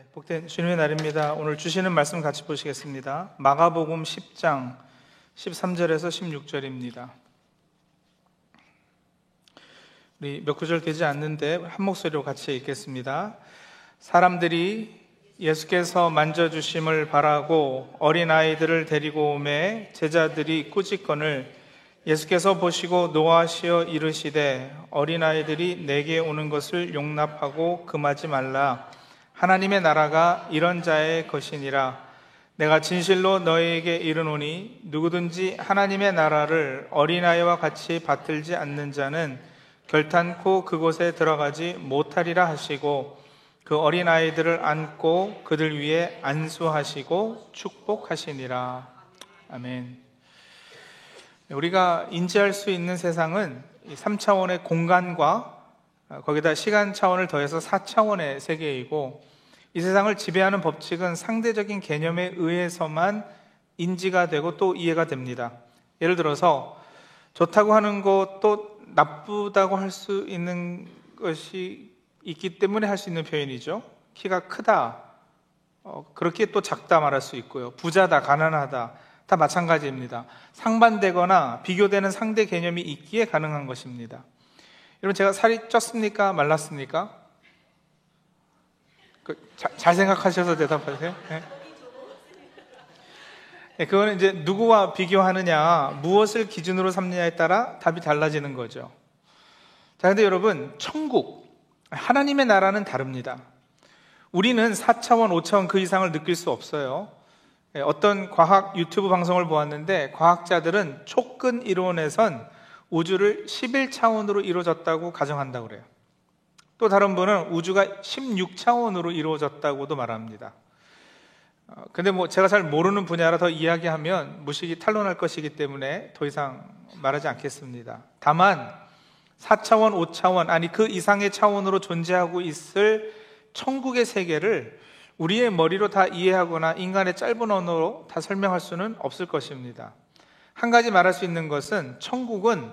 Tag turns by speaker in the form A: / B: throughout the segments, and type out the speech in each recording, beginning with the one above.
A: 네, 복된 주님의 날입니다. 오늘 주시는 말씀 같이 보시겠습니다. 마가복음 10장 13절에서 16절입니다. 우리 몇 구절 되지 않는데 한 목소리로 같이 읽겠습니다. 사람들이 예수께서 만져주심을 바라고 어린아이들을 데리고 오매 제자들이 꾸짖건을 예수께서 보시고 노하시어 이르시되 어린아이들이 내게 오는 것을 용납하고 금하지 말라. 하나님의 나라가 이런 자의 것이니라. 내가 진실로 너희에게 이르노니 누구든지 하나님의 나라를 어린아이와 같이 받들지 않는 자는 결탄코 그곳에 들어가지 못하리라 하시고 그 어린아이들을 안고 그들 위에 안수하시고 축복하시니라. 아멘. 우리가 인지할 수 있는 세상은 3차원의 공간과 거기다 시간 차원을 더해서 4차원의 세계이고 이 세상을 지배하는 법칙은 상대적인 개념에 의해서만 인지가 되고 또 이해가 됩니다. 예를 들어서 좋다고 하는 것도 나쁘다고 할 수 있는 것이 있기 때문에 할 수 있는 표현이죠. 키가 크다. 어, 그렇게 또 작다 말할 수 있고요. 부자다, 가난하다. 다 마찬가지입니다. 상반되거나 비교되는 상대 개념이 있기에 가능한 것입니다. 여러분, 제가 살이 쪘습니까? 말랐습니까? 그, 자, 잘 생각하셔서 대답하세요. 네? 네, 그거는 이제 누구와 비교하느냐, 무엇을 기준으로 삼느냐에 따라 답이 달라지는 거죠. 자, 근데 여러분, 천국, 하나님의 나라는 다릅니다. 우리는 4차원, 5차원 그 이상을 느낄 수 없어요. 예, 어떤 과학 유튜브 방송을 보았는데 과학자들은 촉근 이론에선 우주를 11차원으로 이루어졌다고 가정한다고 그래요. 또 다른 분은 우주가 16차원으로 이루어졌다고도 말합니다. 어, 근데 뭐 제가 잘 모르는 분야라 더 이야기하면 무식이 탄론할 것이기 때문에 더 이상 말하지 않겠습니다. 다만 4차원, 5차원, 아니 그 이상의 차원으로 존재하고 있을 천국의 세계를 우리의 머리로 다 이해하거나 인간의 짧은 언어로 다 설명할 수는 없을 것입니다. 한 가지 말할 수 있는 것은 천국은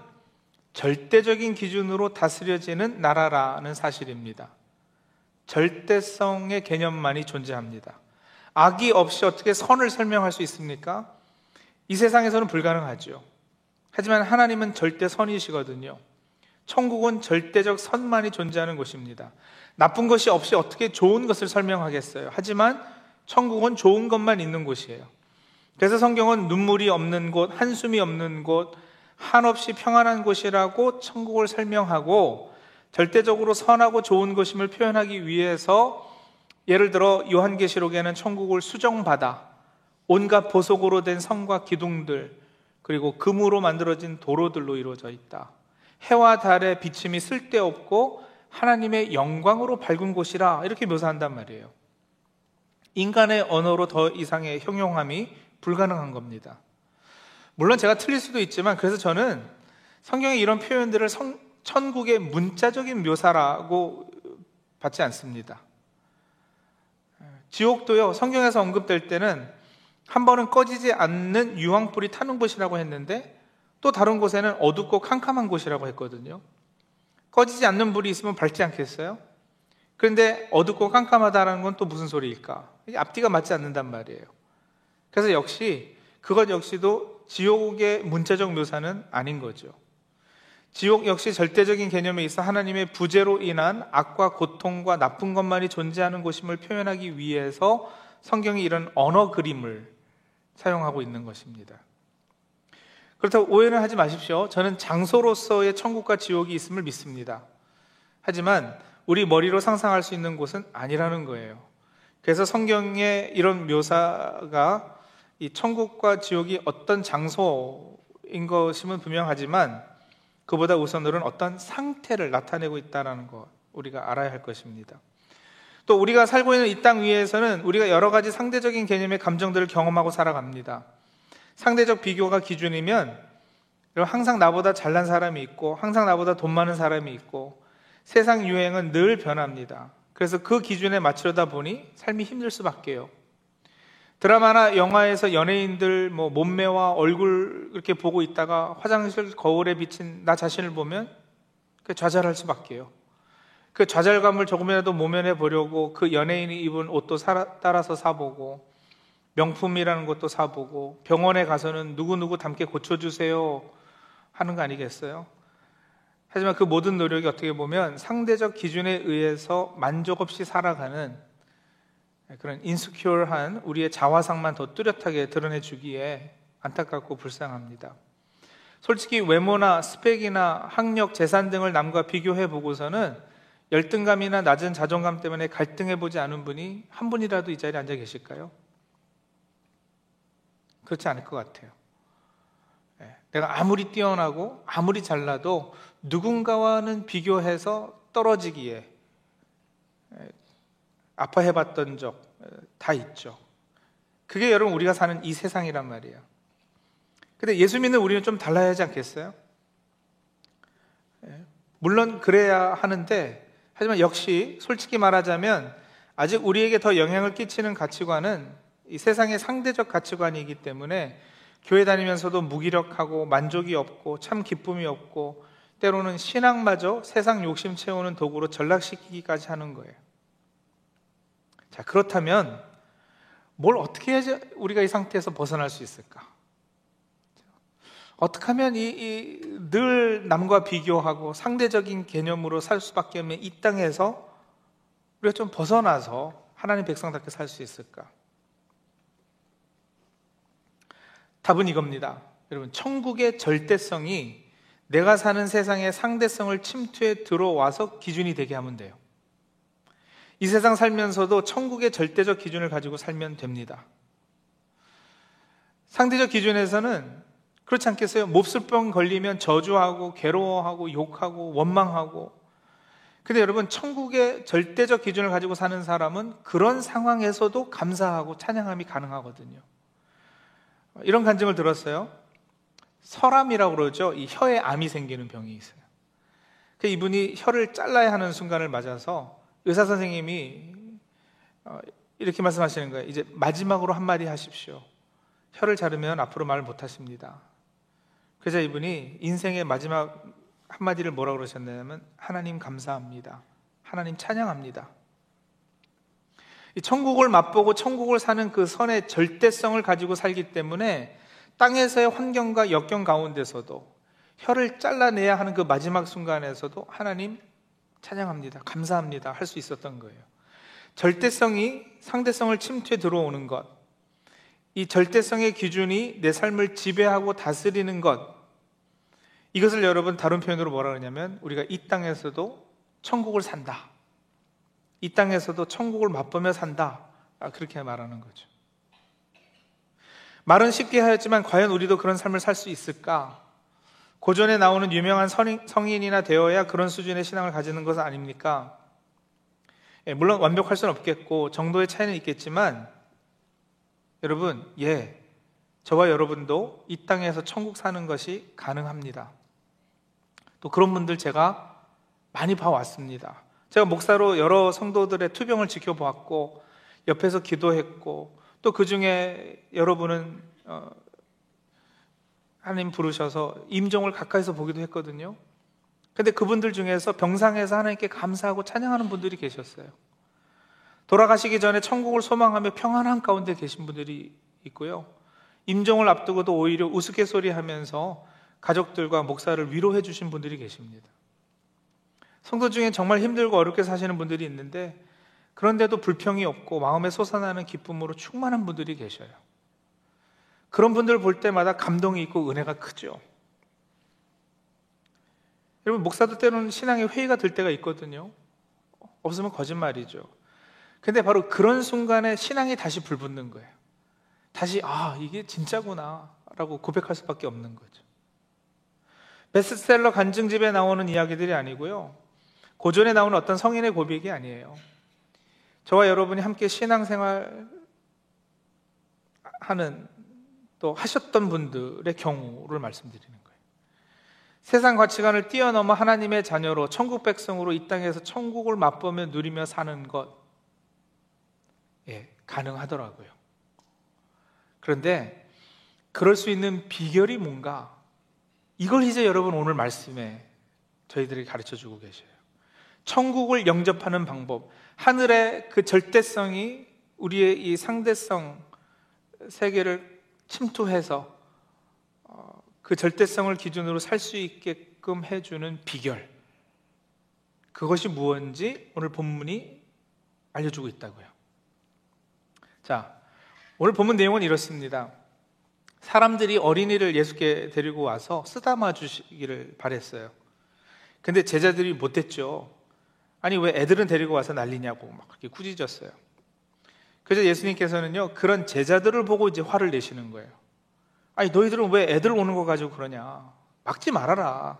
A: 절대적인 기준으로 다스려지는 나라라는 사실입니다. 절대성의 개념만이 존재합니다. 악이 없이 어떻게 선을 설명할 수 있습니까? 이 세상에서는 불가능하죠. 하지만 하나님은 절대 선이시거든요. 천국은 절대적 선만이 존재하는 곳입니다. 나쁜 것이 없이 어떻게 좋은 것을 설명하겠어요. 하지만 천국은 좋은 것만 있는 곳이에요. 그래서 성경은 눈물이 없는 곳, 한숨이 없는 곳, 한없이 평안한 곳이라고 천국을 설명하고 절대적으로 선하고 좋은 것임을 표현하기 위해서 예를 들어 요한계시록에는 천국을 수정받아 온갖 보석으로 된 성과 기둥들 그리고 금으로 만들어진 도로들로 이루어져 있다. 해와 달의 비침이 쓸데없고 하나님의 영광으로 밝은 곳이라 이렇게 묘사한단 말이에요. 인간의 언어로 더 이상의 형용함이 불가능한 겁니다. 물론 제가 틀릴 수도 있지만 그래서 저는 성경의 이런 표현들을 성, 천국의 문자적인 묘사라고 받지 않습니다. 지옥도요, 성경에서 언급될 때는 한 번은 꺼지지 않는 유황불이 타는 곳이라고 했는데 또 다른 곳에는 어둡고 캄캄한 곳이라고 했거든요. 꺼지지 않는 불이 있으면 밝지 않겠어요? 그런데 어둡고 깜깜하다는 건 또 무슨 소리일까? 앞뒤가 맞지 않는단 말이에요. 그래서 역시 그것 역시도 지옥의 문자적 묘사는 아닌 거죠. 지옥 역시 절대적인 개념에 있어 하나님의 부재로 인한 악과 고통과 나쁜 것만이 존재하는 곳임을 표현하기 위해서 성경이 이런 언어 그림을 사용하고 있는 것입니다. 그렇다고 오해는 하지 마십시오. 저는 장소로서의 천국과 지옥이 있음을 믿습니다. 하지만 우리 머리로 상상할 수 있는 곳은 아니라는 거예요. 그래서 성경의 이런 묘사가 이 천국과 지옥이 어떤 장소인 것임은 분명하지만 그보다 우선으로는 어떤 상태를 나타내고 있다는 것 우리가 알아야 할 것입니다. 또 우리가 살고 있는 이 땅 위에서는 우리가 여러 가지 상대적인 개념의 감정들을 경험하고 살아갑니다. 상대적 비교가 기준이면 항상 나보다 잘난 사람이 있고 항상 나보다 돈 많은 사람이 있고 세상 유행은 늘 변합니다. 그래서 그 기준에 맞추려다 보니 삶이 힘들 수밖에요. 드라마나 영화에서 연예인들 뭐 몸매와 얼굴 이렇게 보고 있다가 화장실 거울에 비친 나 자신을 보면 좌절할 수밖에요. 그 좌절감을 조금이라도 모면해 보려고 그 연예인이 입은 옷도 사, 따라서 사보고 명품이라는 것도 사보고 병원에 가서는 누구누구 닮게 고쳐주세요 하는 거 아니겠어요? 하지만 그 모든 노력이 어떻게 보면 상대적 기준에 의해서 만족 없이 살아가는 그런 인스큐어한 우리의 자화상만 더 뚜렷하게 드러내 주기에 안타깝고 불쌍합니다. 솔직히 외모나 스펙이나 학력, 재산 등을 남과 비교해 보고서는 열등감이나 낮은 자존감 때문에 갈등해 보지 않은 분이 한 분이라도 이 자리에 앉아 계실까요? 그렇지 않을 것 같아요. 예, 내가 아무리 뛰어나고 아무리 잘나도 누군가와는 비교해서 떨어지기에 예, 아파해봤던 적 다 있죠. 그게 여러분 우리가 사는 이 세상이란 말이에요. 근데 예수 믿는 우리는 좀 달라야 하지 않겠어요? 예, 물론 그래야 하는데 하지만 역시 솔직히 말하자면 아직 우리에게 더 영향을 끼치는 가치관은 이 세상의 상대적 가치관이기 때문에 교회 다니면서도 무기력하고 만족이 없고 참 기쁨이 없고 때로는 신앙마저 세상 욕심 채우는 도구로 전락시키기까지 하는 거예요. 자, 그렇다면 뭘 어떻게 해야지 우리가 이 상태에서 벗어날 수 있을까? 어떻게 하면 이, 이, 늘 남과 비교하고 상대적인 개념으로 살 수밖에 없는 이 땅에서 우리가 좀 벗어나서 하나님 백성답게 살 수 있을까? 답은 이겁니다. 여러분, 천국의 절대성이 내가 사는 세상의 상대성을 침투해 들어와서 기준이 되게 하면 돼요. 이 세상 살면서도 천국의 절대적 기준을 가지고 살면 됩니다. 상대적 기준에서는 그렇지 않겠어요? 몹쓸병 걸리면 저주하고 괴로워하고 욕하고 원망하고 근데 여러분 천국의 절대적 기준을 가지고 사는 사람은 그런 상황에서도 감사하고 찬양함이 가능하거든요. 이런 간증을 들었어요. 설암이라고 그러죠. 이 혀에 암이 생기는 병이 있어요. 그 이분이 혀를 잘라야 하는 순간을 맞아서 의사 선생님이 어, 이렇게 말씀하시는 거예요. 이제 마지막으로 한마디 하십시오. 혀를 자르면 앞으로 말 못하십니다. 그래서 이분이 인생의 마지막 한마디를 뭐라고 그러셨냐면 하나님 감사합니다. 하나님 찬양합니다. 천국을 맛보고 천국을 사는 그 선의 절대성을 가지고 살기 때문에 땅에서의 환경과 역경 가운데서도 혀를 잘라내야 하는 그 마지막 순간에서도 하나님 찬양합니다. 감사합니다. 할 수 있었던 거예요. 절대성이 상대성을 침투해 들어오는 것. 이 절대성의 기준이 내 삶을 지배하고 다스리는 것. 이것을 여러분 다른 표현으로 뭐라 그러냐면 우리가 이 땅에서도 천국을 산다. 이 땅에서도 천국을 맛보며 산다. 아, 그렇게 말하는 거죠. 말은 쉽게 하였지만 과연 우리도 그런 삶을 살 수 있을까? 고전에 나오는 유명한 성인이나 되어야 그런 수준의 신앙을 가지는 것은 아닙니까? 예, 물론 완벽할 수는 없겠고 정도의 차이는 있겠지만 여러분, 예, 저와 여러분도 이 땅에서 천국 사는 것이 가능합니다. 또 그런 분들 제가 많이 봐왔습니다. 제가 목사로 여러 성도들의 투병을 지켜보았고 옆에서 기도했고 또 그 중에 여러분은 어, 하나님 부르셔서 임종을 가까이서 보기도 했거든요. 근데 그분들 중에서 병상에서 하나님께 감사하고 찬양하는 분들이 계셨어요. 돌아가시기 전에 천국을 소망하며 평안한 가운데 계신 분들이 있고요. 임종을 앞두고도 오히려 우스갯소리 하면서 가족들과 목사를 위로해 주신 분들이 계십니다. 성도 중에 정말 힘들고 어렵게 사시는 분들이 있는데 그런데도 불평이 없고 마음에 솟아나는 기쁨으로 충만한 분들이 계셔요. 그런 분들 볼 때마다 감동이 있고 은혜가 크죠. 여러분, 목사도 때로는 신앙의 회의가 될 때가 있거든요. 없으면 거짓말이죠. 근데 바로 그런 순간에 신앙이 다시 불붙는 거예요. 다시, 아, 이게 진짜구나. 라고 고백할 수밖에 없는 거죠. 베스트셀러 간증집에 나오는 이야기들이 아니고요. 고전에 나오는 어떤 성인의 고백이 아니에요. 저와 여러분이 함께 신앙생활 하는 또 하셨던 분들의 경우를 말씀드리는 거예요. 세상 가치관을 뛰어넘어 하나님의 자녀로 천국 백성으로 이 땅에서 천국을 맛보며 누리며 사는 것, 예, 가능하더라고요. 그런데 그럴 수 있는 비결이 뭔가 이걸 이제 여러분 오늘 말씀에 저희들이 가르쳐 주고 계셔요. 천국을 영접하는 방법, 하늘의 그 절대성이 우리의 이 상대성 세계를 침투해서 어, 그 절대성을 기준으로 살 수 있게끔 해주는 비결. 그것이 무엇인지 오늘 본문이 알려주고 있다고요. 자, 오늘 본문 내용은 이렇습니다. 사람들이 어린이를 예수께 데리고 와서 쓰다마 주시기를 바랬어요. 근데 제자들이 못했죠. 아니, 왜 애들은 데리고 와서 난리냐고 막 그렇게 꾸짖었어요. 그래서 예수님께서는요, 그런 제자들을 보고 이제 화를 내시는 거예요. 아니, 너희들은 왜 애들 오는 거 가지고 그러냐. 막지 말아라.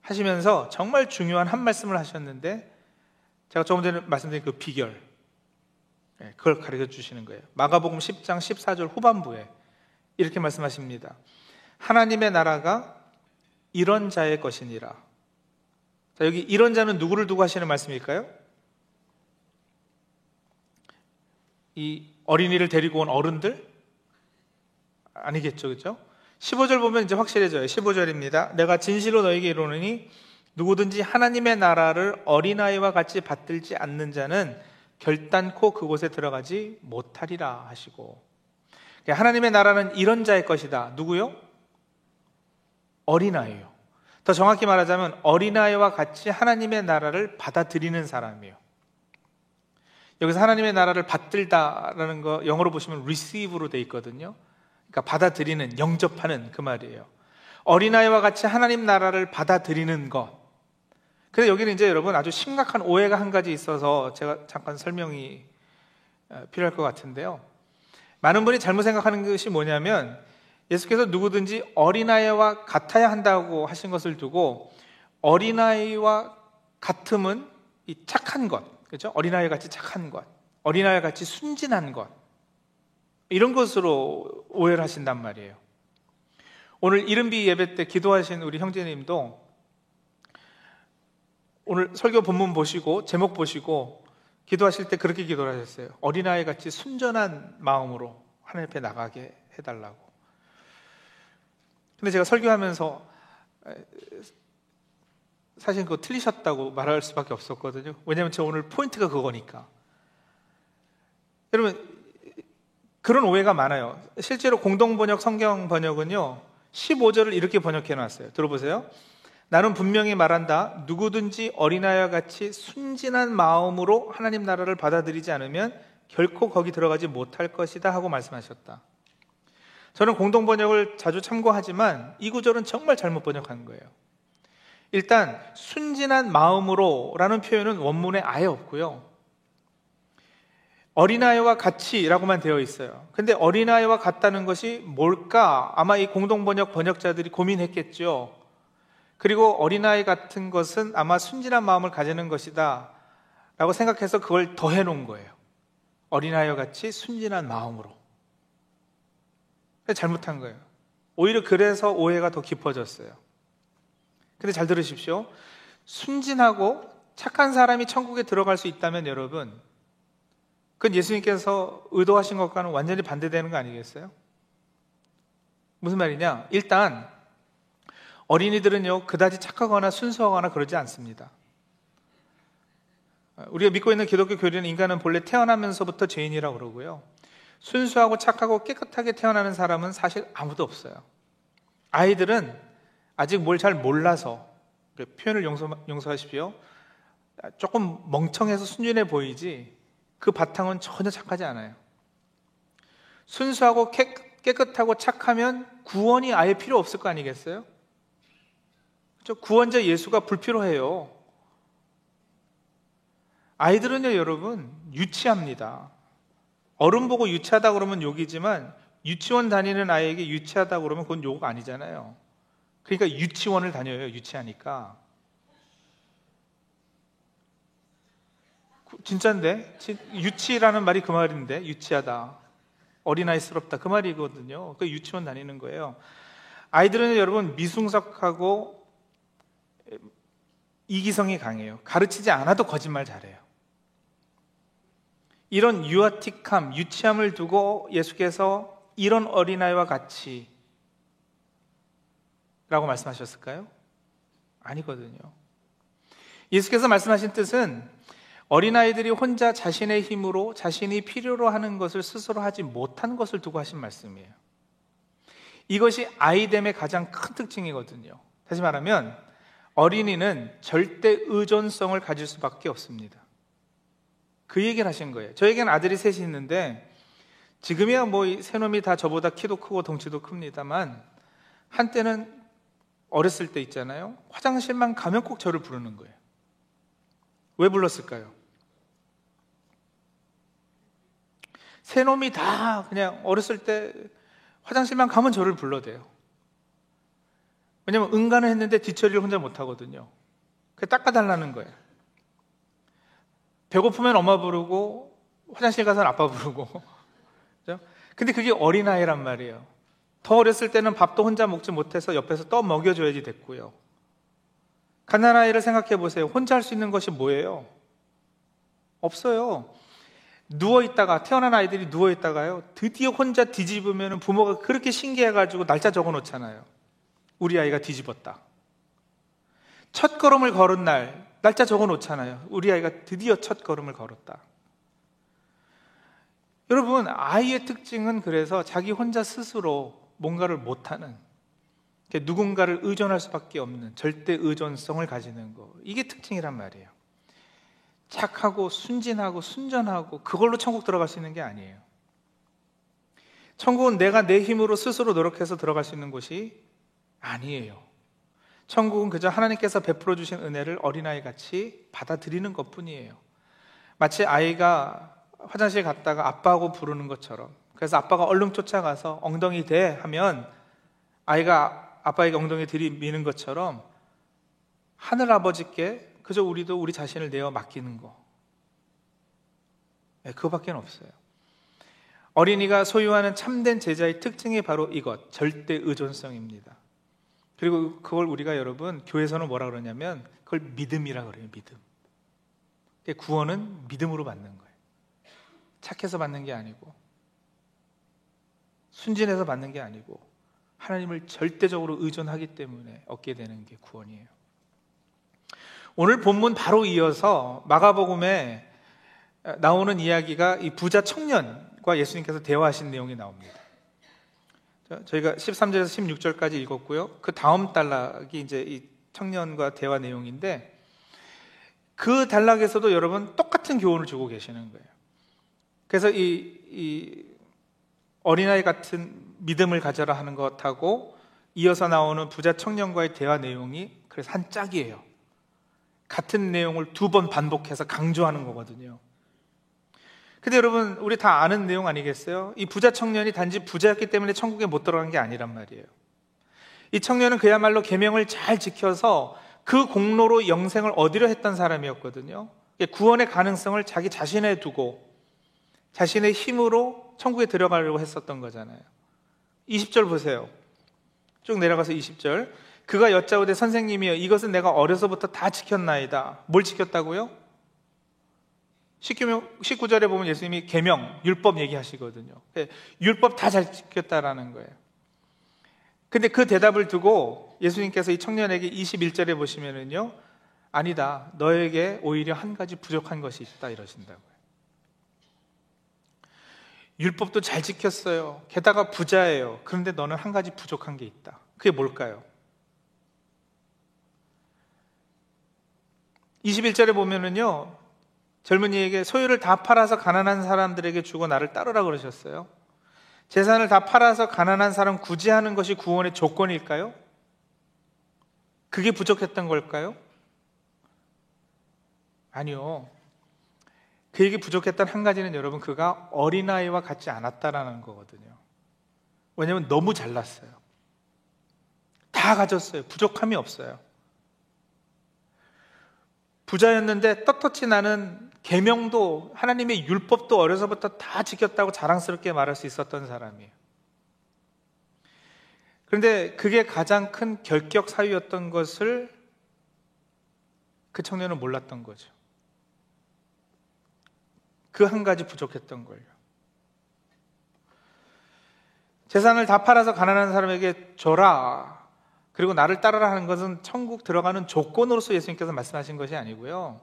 A: 하시면서 정말 중요한 한 말씀을 하셨는데, 제가 조금 전에 말씀드린 그 비결, 예, 그걸 가르쳐 주시는 거예요. 마가복음 10장 14절 후반부에 이렇게 말씀하십니다. 하나님의 나라가 이런 자의 것이니라. 자, 여기 이런 자는 누구를 두고 하시는 말씀일까요? 이 어린이를 데리고 온 어른들? 아니겠죠, 그죠? 15절 보면 이제 확실해져요. 15절입니다. 내가 진실로 너에게 이르노니 누구든지 하나님의 나라를 어린아이와 같이 받들지 않는 자는 결단코 그곳에 들어가지 못하리라 하시고 하나님의 나라는 이런 자의 것이다. 누구요? 어린아이요. 더 정확히 말하자면 어린아이와 같이 하나님의 나라를 받아들이는 사람이에요. 여기서 하나님의 나라를 받들다라는 거 영어로 보시면 receive로 돼 있거든요. 그러니까 받아들이는, 영접하는 그 말이에요. 어린아이와 같이 하나님 나라를 받아들이는 것. 근데 여기는 이제 여러분 아주 심각한 오해가 한 가지 있어서 제가 잠깐 설명이 어, 필요할 것 같은데요. 많은 분이 잘못 생각하는 것이 뭐냐면 예수께서 누구든지 어린아이와 같아야 한다고 하신 것을 두고 어린아이와 같음은 이 착한 것, 그렇죠? 어린아이 같이 착한 것, 어린아이 같이 순진한 것 이런 것으로 오해를 하신단 말이에요. 오늘 이른비 예배 때 기도하신 우리 형제님도 오늘 설교 본문 보시고 제목 보시고 기도하실 때 그렇게 기도를 하셨어요. 어린아이 같이 순전한 마음으로 하나님 앞에 나가게 해달라고. 근데 제가 설교하면서 사실 그거 틀리셨다고 말할 수밖에 없었거든요. 왜냐하면 저 오늘 포인트가 그거니까. 여러분, 그런 오해가 많아요. 실제로 공동 번역 성경 번역은요, 15절을 이렇게 번역해 놨어요. 들어보세요. 나는 분명히 말한다. 누구든지 어린아이와 같이 순진한 마음으로 하나님 나라를 받아들이지 않으면 결코 거기 들어가지 못할 것이다 하고 말씀하셨다. 저는 공동 번역을 자주 참고하지만 이 구절은 정말 잘못 번역한 거예요. 일단 순진한 마음으로라는 표현은 원문에 아예 없고요. 어린아이와 같이라고만 되어 있어요. 근데 어린아이와 같다는 것이 뭘까? 아마 이 공동 번역 번역자들이 고민했겠죠. 그리고 어린아이 같은 것은 아마 순진한 마음을 가지는 것이다. 라고 생각해서 그걸 더해 놓은 거예요. 어린아이와 같이 순진한 마음으로. 잘못한 거예요. 오히려 그래서 오해가 더 깊어졌어요. 근데 잘 들으십시오. 순진하고 착한 사람이 천국에 들어갈 수 있다면 여러분, 그건 예수님께서 의도하신 것과는 완전히 반대되는 거 아니겠어요? 무슨 말이냐? 일단, 어린이들은요, 그다지 착하거나 순수하거나 그러지 않습니다. 우리가 믿고 있는 기독교 교리는 인간은 본래 태어나면서부터 죄인이라고 그러고요. 순수하고 착하고 깨끗하게 태어나는 사람은 사실 아무도 없어요. 아이들은 아직 뭘 잘 몰라서 표현을 용서, 용서하십시오. 조금 멍청해서 순진해 보이지 그 바탕은 전혀 착하지 않아요. 순수하고 깨끗하고 착하면 구원이 아예 필요 없을 거 아니겠어요? 그렇죠? 구원자 예수가 불필요해요. 아이들은요, 여러분, 유치합니다. 어른 보고 유치하다 그러면 욕이지만 유치원 다니는 아이에게 유치하다 그러면 그건 욕 아니잖아요. 그러니까 유치원을 다녀요, 유치하니까. 진짠데? 유치라는 말이 그 말인데, 유치하다. 어린아이스럽다. 그 말이거든요. 그 유치원 다니는 거예요. 아이들은 여러분 미숭석하고 이기성이 강해요. 가르치지 않아도 거짓말 잘해요. 이런 유아틱함, 유치함을 두고 예수께서 이런 어린아이와 같이 라고 말씀하셨을까요? 아니거든요. 예수께서 말씀하신 뜻은 어린아이들이 혼자 자신의 힘으로 자신이 필요로 하는 것을 스스로 하지 못한 것을 두고 하신 말씀이에요. 이것이 아이됨의 가장 큰 특징이거든요. 다시 말하면 어린이는 절대 의존성을 가질 수밖에 없습니다. 그 얘기를 하신 거예요. 저에게는 아들이 셋이 있는데 지금이야 뭐세 놈이 다 저보다 키도 크고 덩치도 큽니다만 한때는 어렸을 때 있잖아요. 화장실만 가면 꼭 저를 부르는 거예요. 왜 불렀을까요? 세 놈이 다 그냥 어렸을 때 화장실만 가면 저를 불러대요. 왜냐면 응가는 했는데 뒤처리를 혼자 못 하거든요. 그 닦아달라는 거예요. 배고프면 엄마 부르고 화장실 가서는 아빠 부르고. 그죠? 근데 그게 어린아이란 말이에요. 더 어렸을 때는 밥도 혼자 먹지 못해서 옆에서 떠 먹여줘야지 됐고요. 가난아이를 생각해 보세요. 혼자 할 수 있는 것이 뭐예요? 없어요. 누워 있다가 태어난 아이들이 누워 있다가요. 드디어 혼자 뒤집으면 부모가 그렇게 신기해 가지고 날짜 적어 놓잖아요. 우리 아이가 뒤집었다. 첫 걸음을 걸은 날 날짜 적어 놓잖아요. 우리 아이가 드디어 첫 걸음을 걸었다. 여러분, 아이의 특징은 그래서 자기 혼자 스스로 뭔가를 못하는, 누군가를 의존할 수밖에 없는 절대 의존성을 가지는 거. 이게 특징이란 말이에요. 착하고 순진하고 순전하고 그걸로 천국 들어갈 수 있는 게 아니에요. 천국은 내가 내 힘으로 스스로 노력해서 들어갈 수 있는 곳이 아니에요. 천국은 그저 하나님께서 베풀어 주신 은혜를 어린아이 같이 받아들이는 것 뿐이에요. 마치 아이가 화장실 갔다가 아빠하고 부르는 것처럼. 그래서 아빠가 얼른 쫓아가서 엉덩이 대 하면 아이가 아빠에게 엉덩이 들이미는 것처럼 하늘 아버지께 그저 우리도 우리 자신을 내어 맡기는 거. 네, 그거밖에 없어요. 어린이가 소유하는 참된 제자의 특징이 바로 이것, 절대 의존성입니다. 그리고 그걸 우리가 여러분 교회에서는 뭐라 그러냐면 그걸 믿음이라 그래요. 믿음. 구원은 믿음으로 받는 거예요. 착해서 받는 게 아니고 순진해서 받는 게 아니고 하나님을 절대적으로 의존하기 때문에 얻게 되는 게 구원이에요. 오늘 본문 바로 이어서 마가복음에 나오는 이야기가 이 부자 청년과 예수님께서 대화하신 내용이 나옵니다. 저희가 13절에서 16절까지 읽었고요. 그 다음 단락이 이제 이 청년과 대화 내용인데 그 단락에서도 여러분 똑같은 교훈을 주고 계시는 거예요. 그래서 이, 이 어린아이 같은 믿음을 가져라 하는 것하고 이어서 나오는 부자 청년과의 대화 내용이 그래서 한 짝이에요. 같은 내용을 두 번 반복해서 강조하는 거거든요. 근데 여러분, 우리 다 아는 내용 아니겠어요? 이 부자 청년이 단지 부자였기 때문에 천국에 못 들어간 게 아니란 말이에요. 이 청년은 그야말로 계명을 잘 지켜서 그 공로로 영생을 얻으려 했던 사람이었거든요. 구원의 가능성을 자기 자신에 두고 자신의 힘으로 천국에 들어가려고 했었던 거잖아요. 20절 보세요. 쭉 내려가서 20절. 그가 여짜오되 선생님이여 이것은 내가 어려서부터 다 지켰나이다. 뭘 지켰다고요? 19절에 보면 예수님이 계명, 율법 얘기하시거든요. 예, 율법 다 잘 지켰다라는 거예요. 근데 그 대답을 두고 예수님께서 이 청년에게 21절에 보시면은요, 아니다. 너에게 오히려 한 가지 부족한 것이 있다 이러신다고요. 율법도 잘 지켰어요. 게다가 부자예요. 그런데 너는 한 가지 부족한 게 있다. 그게 뭘까요? 21절에 보면은요, 젊은이에게 소유를 다 팔아서 가난한 사람들에게 주고 나를 따르라 그러셨어요. 재산을 다 팔아서 가난한 사람 구제하는 것이 구원의 조건일까요? 그게 부족했던 걸까요? 아니요. 그에게 부족했던 한 가지는 여러분 그가 어린아이와 같지 않았다라는 거거든요. 왜냐하면 너무 잘났어요. 다 가졌어요. 부족함이 없어요. 부자였는데 떳떳이 나는 계명도 하나님의 율법도 어려서부터 다 지켰다고 자랑스럽게 말할 수 있었던 사람이에요. 그런데 그게 가장 큰 결격 사유였던 것을 그 청년은 몰랐던 거죠. 그 한 가지 부족했던 거예요. 재산을 다 팔아서 가난한 사람에게 줘라. 그리고 나를 따르라 하는 것은 천국 들어가는 조건으로서 예수님께서 말씀하신 것이 아니고요.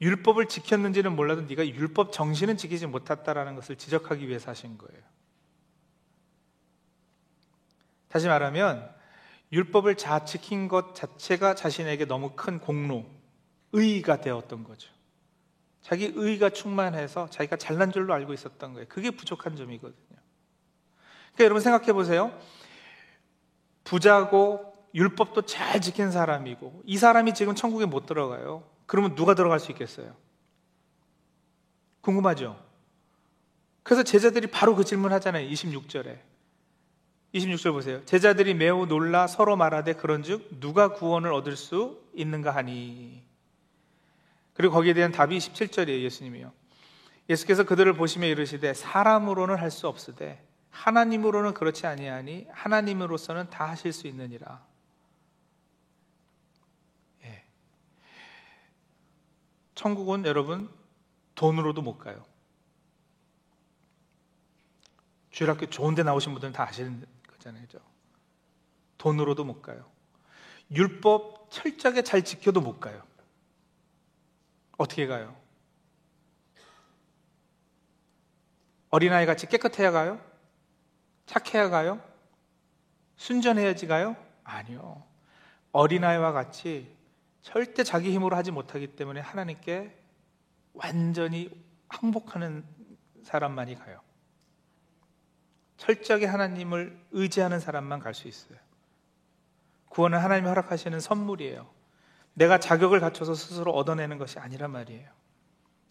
A: 율법을 지켰는지는 몰라도 네가 율법 정신은 지키지 못했다라는 것을 지적하기 위해서 하신 거예요. 다시 말하면 율법을 잘 지킨 것 자체가 자신에게 너무 큰 공로, 의의가 되었던 거죠. 자기 의의가 충만해서 자기가 잘난 줄로 알고 있었던 거예요. 그게 부족한 점이거든요. 그러니까 여러분 생각해 보세요. 부자고 율법도 잘 지킨 사람이고 이 사람이 지금 천국에 못 들어가요. 그러면 누가 들어갈 수 있겠어요? 궁금하죠? 그래서 제자들이 바로 그 질문 하잖아요. 26절에. 26절 보세요. 제자들이 매우 놀라 서로 말하되 그런즉 누가 구원을 얻을 수 있는가 하니. 그리고 거기에 대한 답이 17절이에요. 예수님이요. 예수께서 그들을 보시며 이르시되 사람으로는 할 수 없으되 하나님으로는 그렇지 아니하니 하나님으로서는 다 하실 수 있느니라. 예. 천국은 여러분 돈으로도 못 가요. 주일학교 좋은데 나오신 분들은 다 아시는 거잖아요? 돈으로도 못 가요. 율법 철저하게 잘 지켜도 못 가요. 어떻게 가요? 어린아이 같이 깨끗해야 가요? 착해야 가요? 순전해야지 가요? 아니요. 어린아이와 같이 절대 자기 힘으로 하지 못하기 때문에 하나님께 완전히 항복하는 사람만이 가요. 철저하게 하나님을 의지하는 사람만 갈 수 있어요. 구원은 하나님이 허락하시는 선물이에요. 내가 자격을 갖춰서 스스로 얻어내는 것이 아니란 말이에요.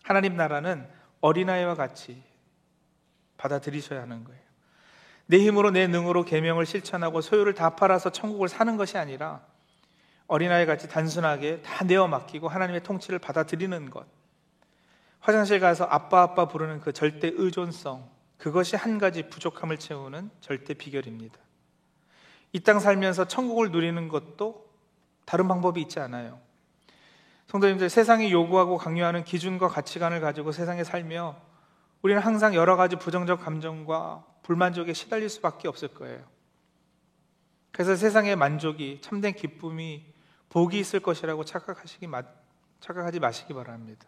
A: 하나님 나라는 어린아이와 같이 받아들이셔야 하는 거예요. 내 힘으로 내 능으로 계명을 실천하고 소유를 다 팔아서 천국을 사는 것이 아니라 어린아이 같이 단순하게 다 내어 맡기고 하나님의 통치를 받아들이는 것. 화장실 가서 아빠 아빠 부르는 그 절대 의존성. 그것이 한 가지 부족함을 채우는 절대 비결입니다. 이 땅 살면서 천국을 누리는 것도 다른 방법이 있지 않아요. 성도님들 세상이 요구하고 강요하는 기준과 가치관을 가지고 세상에 살며 우리는 항상 여러 가지 부정적 감정과 불만족에 시달릴 수밖에 없을 거예요. 그래서 세상의 만족이 참된 기쁨이 복이 있을 것이라고 착각하시기 착각하지 마시기 바랍니다.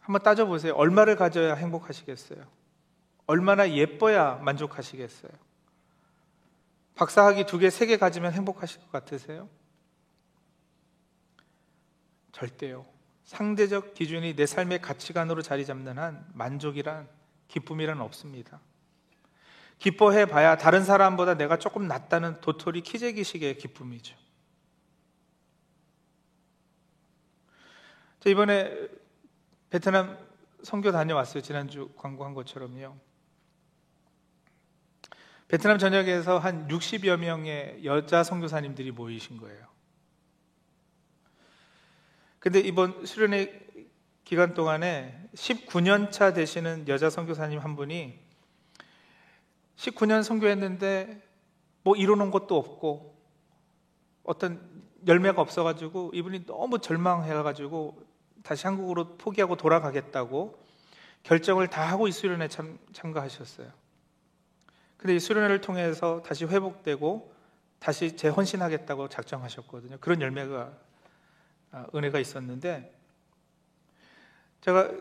A: 한번 따져 보세요. 얼마를 가져야 행복하시겠어요? 얼마나 예뻐야 만족하시겠어요? 박사학위 두 개, 세 개 가지면 행복하실 것 같으세요? 절대요. 상대적 기준이 내 삶의 가치관으로 자리 잡는 한 만족이란 기쁨이란 없습니다. 기뻐해 봐야 다른 사람보다 내가 조금 낫다는 도토리 키재기식의 기쁨이죠. 이번에 베트남 선교 다녀왔어요. 지난주 광고한 것처럼요. 베트남 전역에서 한 60여 명의 여자 선교사님들이 모이신 거예요. 근데 이번 수련회 기간 동안에 19년 차 되시는 여자 선교사님 한 분이 19년 선교했는데 뭐 이루는 것도 없고 어떤 열매가 없어가지고 이분이 너무 절망해가지고 다시 한국으로 포기하고 돌아가겠다고 결정을 다 하고 이 수련회 참, 참가하셨어요. 근데 이 수련회를 통해서 다시 회복되고 다시 재헌신하겠다고 작정하셨거든요. 그런 열매가 아, 은혜가 있었는데 제가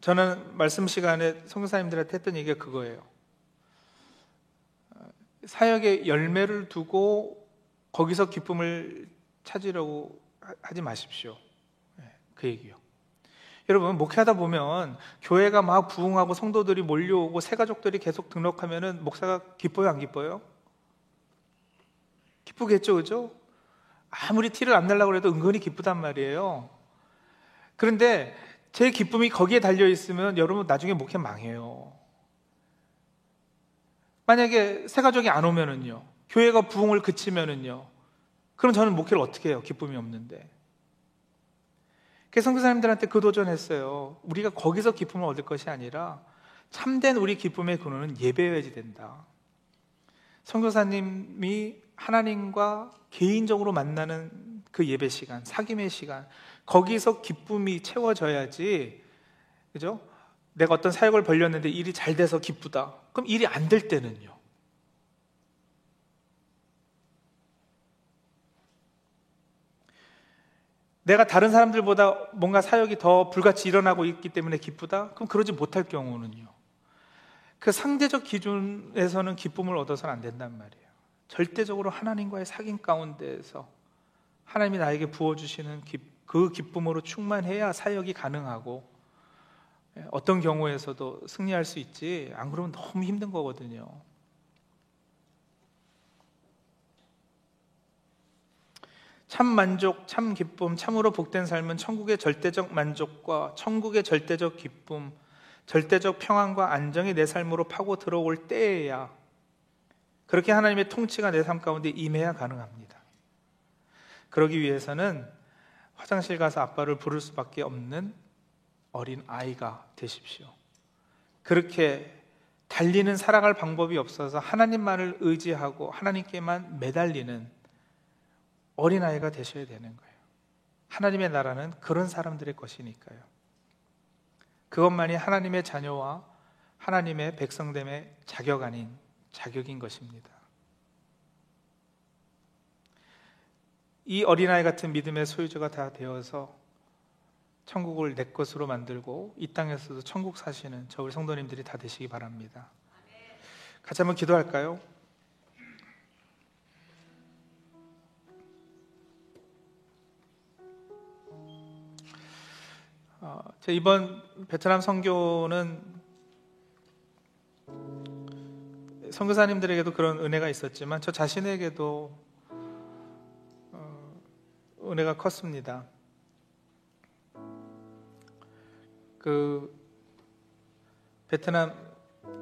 A: 저는 말씀 시간에 성교사님들한테 했던 얘기가 그거예요. 사역의 열매를 두고 거기서 기쁨을 찾으려고 하지 마십시오. 그 얘기요. 여러분 목회하다 보면 교회가 막 부흥하고 성도들이 몰려오고 새 가족들이 계속 등록하면은 목사가 기뻐요 안 기뻐요? 기쁘겠죠, 그죠? 아무리 티를 안 내려고 해도 은근히 기쁘단 말이에요. 그런데 제 기쁨이 거기에 달려 있으면 여러분 나중에 목회 망해요. 만약에 새 가족이 안 오면은요, 교회가 부흥을 그치면은요, 그럼 저는 목회를 어떻게 해요? 기쁨이 없는데. 그 선교사님들한테 그 도전했어요. 우리가 거기서 기쁨을 얻을 것이 아니라 참된 우리 기쁨의 근원은 예배여야지 된다. 선교사님이 하나님과 개인적으로 만나는 그 예배 시간, 사귐의 시간, 거기서 기쁨이 채워져야지, 그죠? 내가 어떤 사역을 벌렸는데 일이 잘 돼서 기쁘다. 그럼 일이 안 될 때는요? 내가 다른 사람들보다 뭔가 사역이 더 불같이 일어나고 있기 때문에 기쁘다? 그럼 그러지 못할 경우는요. 그 상대적 기준에서는 기쁨을 얻어서는 안 된단 말이에요. 절대적으로 하나님과의 사귐 가운데에서 하나님이 나에게 부어주시는 그 기쁨으로 충만해야 사역이 가능하고 어떤 경우에서도 승리할 수 있지 안 그러면 너무 힘든 거거든요. 참 만족, 참 기쁨, 참으로 복된 삶은 천국의 절대적 만족과 천국의 절대적 기쁨, 절대적 평안과 안정이 내 삶으로 파고 들어올 때에야 그렇게 하나님의 통치가 내 삶 가운데 임해야 가능합니다. 그러기 위해서는 화장실 가서 아빠를 부를 수밖에 없는 어린 아이가 되십시오. 그렇게 달리는 살아갈 방법이 없어서 하나님만을 의지하고 하나님께만 매달리는 어린아이가 되셔야 되는 거예요. 하나님의 나라는 그런 사람들의 것이니까요. 그것만이 하나님의 자녀와 하나님의 백성됨의 자격 아닌 자격인 것입니다. 이 어린아이 같은 믿음의 소유주가 다 되어서 천국을 내 것으로 만들고 이 땅에서도 천국 사시는 저 우리 성도님들이 다 되시기 바랍니다. 같이 한번 기도할까요? 어, 제 이번 베트남 선교는 선교사님들에게도 그런 은혜가 있었지만 저 자신에게도 어, 은혜가 컸습니다. 그 베트남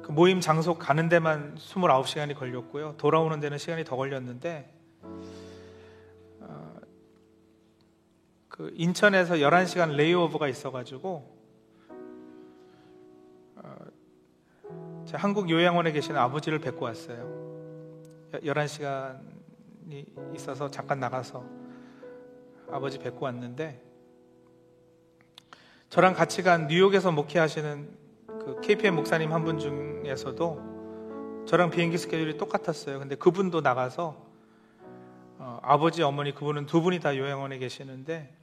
A: 그 모임 장소 가는 데만 29시간이 걸렸고요. 돌아오는 데는 시간이 더 걸렸는데 그 인천에서 11시간 레이오버가 있어가지고 어, 한국 요양원에 계시는 아버지를 뵙고 왔어요. 11시간이 있어서 잠깐 나가서 아버지 뵙고 왔는데 저랑 같이 간 뉴욕에서 목회하시는 그 KPM 목사님 한 분 중에서도 저랑 비행기 스케줄이 똑같았어요. 근데 그분도 나가서 어, 아버지, 어머니 그분은 두 분이 다 요양원에 계시는데 어,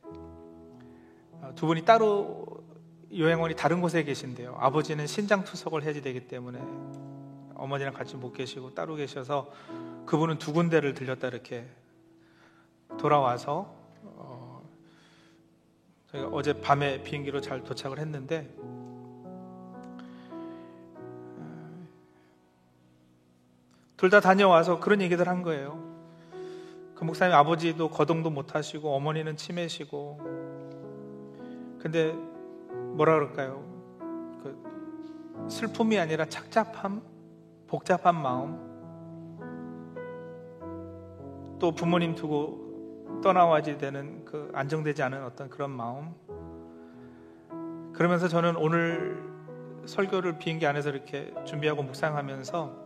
A: 두 분이 따로 요양원이 다른 곳에 계신데요. 아버지는 신장 투석을 해야 되기 때문에 어머니랑 같이 못 계시고 따로 계셔서 그분은 두 군데를 들렸다 이렇게 돌아와서 어, 저희가 어제 밤에 비행기로 잘 도착을 했는데 어, 둘다 다녀와서 그런 얘기들 한 거예요. 그 목사님 아버지도 거동도 못 하시고 어머니는 치매시고 근데 뭐라 그럴까요? 그 슬픔이 아니라 착잡함, 복잡한 마음, 또 부모님 두고 떠나와지 되는 그 안정되지 않은 어떤 그런 마음. 그러면서 저는 오늘 설교를 비행기 안에서 이렇게 준비하고 묵상하면서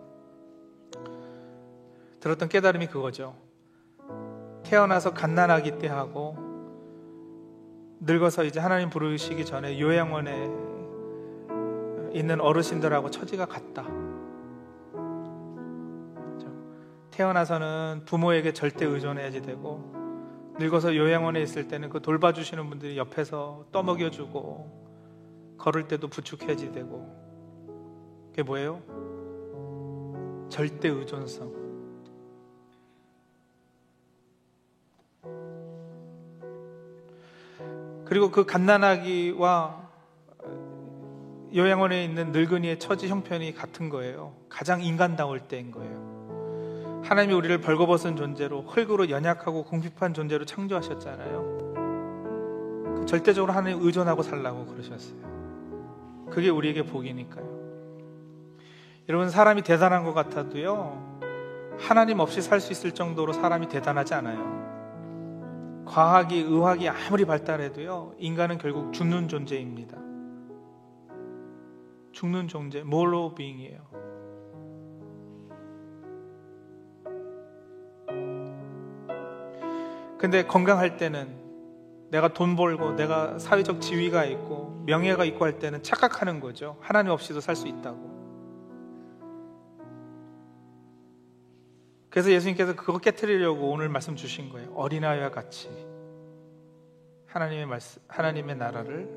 A: 들었던 깨달음이 그거죠. 태어나서 갓난아기 때 하고 늙어서 이제 하나님 부르시기 전에 요양원에 있는 어르신들하고 처지가 같다. 태어나서는 부모에게 절대 의존해야지 되고 늙어서 요양원에 있을 때는 그 돌봐주시는 분들이 옆에서 떠먹여주고 걸을 때도 부축해야지 되고 그게 뭐예요? 절대 의존성. 그리고 그 갓난아기와 요양원에 있는 늙은이의 처지 형편이 같은 거예요. 가장 인간다울 때인 거예요. 하나님이 우리를 벌거벗은 존재로 흙으로 연약하고 궁핍한 존재로 창조하셨잖아요. 절대적으로 하나님 의존하고 살라고 그러셨어요. 그게 우리에게 복이니까요. 여러분 사람이 대단한 것 같아도요. 하나님 없이 살 수 있을 정도로 사람이 대단하지 않아요. 과학이 의학이 아무리 발달해도요 인간은 결국 죽는 존재입니다. 죽는 존재, 몰로 빙이에요. 근데 건강할 때는 내가 돈 벌고 내가 사회적 지위가 있고 명예가 있고 할 때는 착각하는 거죠. 하나님 없이도 살 수 있다고. 그래서 예수님께서 그거 깨뜨리려고 오늘 말씀 주신 거예요. 어린아이와 같이 하나님의 말씀, 하나님의 나라를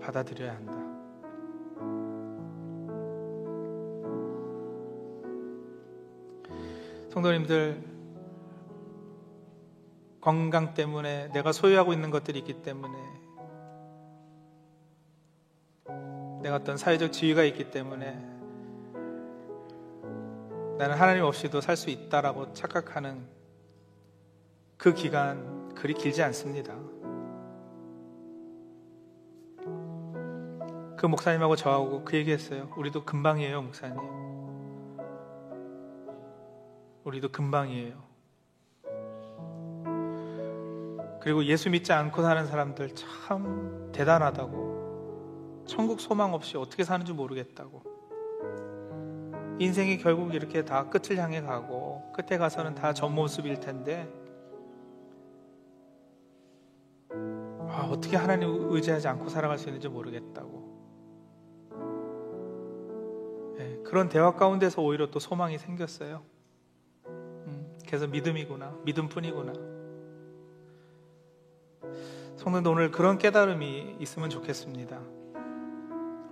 A: 받아들여야 한다. 성도님들 건강 때문에 내가 소유하고 있는 것들이 있기 때문에 내가 어떤 사회적 지위가 있기 때문에 나는 하나님 없이도 살 수 있다라고 착각하는 그 기간 그리 길지 않습니다. 그 목사님하고 저하고 그 얘기했어요. 우리도 금방이에요, 목사님. 우리도 금방이에요. 그리고 예수 믿지 않고 사는 사람들 참 대단하다고. 천국 소망 없이 어떻게 사는지 모르겠다고. 인생이 결국 이렇게 다 끝을 향해 가고 끝에 가서는 다 전 모습일 텐데 아, 어떻게 하나님 의지하지 않고 살아갈 수 있는지 모르겠다고. 네, 그런 대화 가운데서 오히려 또 소망이 생겼어요. 음, 그래서 믿음이구나, 믿음뿐이구나. 성도도 오늘 그런 깨달음이 있으면 좋겠습니다.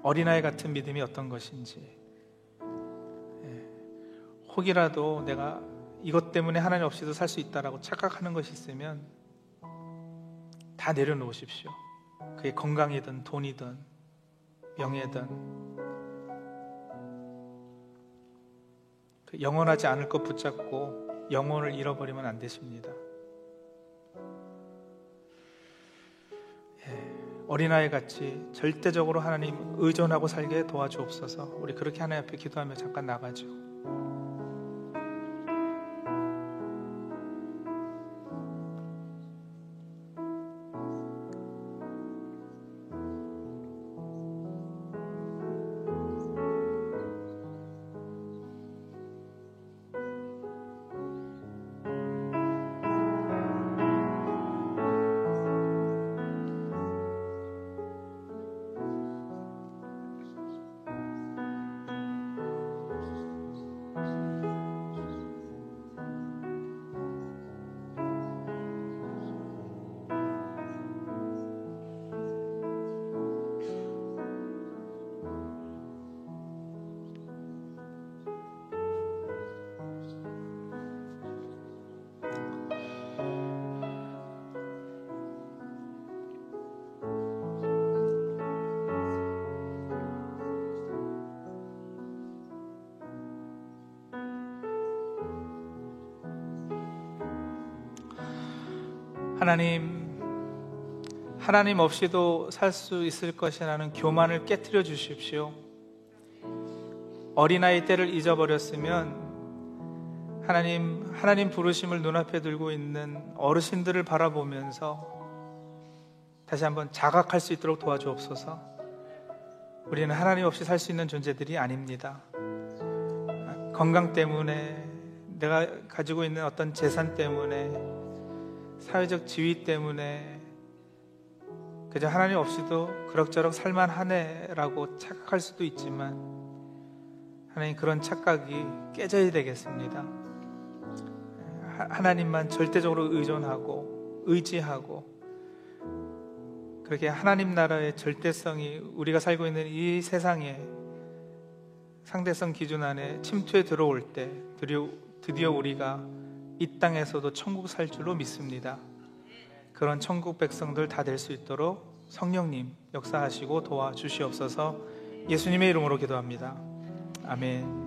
A: 어린아이 같은 믿음이 어떤 것인지. 예, 혹이라도 내가 이것 때문에 하나님 없이도 살 수 있다라고 착각하는 것이 있으면 다 내려놓으십시오. 그게 건강이든 돈이든 명예든 그 영원하지 않을 것 붙잡고 영혼을 잃어버리면 안 되십니다. 예, 어린아이 같이 절대적으로 하나님 의존하고 살게 도와주옵소서. 우리 그렇게 하나님 앞에 기도하며 잠깐 나가죠. 하나님, 하나님 없이도 살 수 있을 것이라는 교만을 깨뜨려 주십시오. 어린아이 때를 잊어버렸으면 하나님, 하나님 부르심을 눈앞에 들고 있는 어르신들을 바라보면서 다시 한번 자각할 수 있도록 도와주옵소서. 우리는 하나님 없이 살 수 있는 존재들이 아닙니다. 건강 때문에 내가 가지고 있는 어떤 재산 때문에 사회적 지위 때문에 그저 하나님 없이도 그럭저럭 살만하네라고 착각할 수도 있지만 하나님 그런 착각이 깨져야 되겠습니다. 하나님만 절대적으로 의존하고 의지하고 그렇게 하나님 나라의 절대성이 우리가 살고 있는 이 세상에 상대성 기준 안에 침투해 들어올 때 드디어 우리가 이 땅에서도 천국 살 줄로 믿습니다. 그런 천국 백성들 다 될 수 있도록 성령님 역사하시고 도와주시옵소서 예수님의 이름으로 기도합니다. 아멘.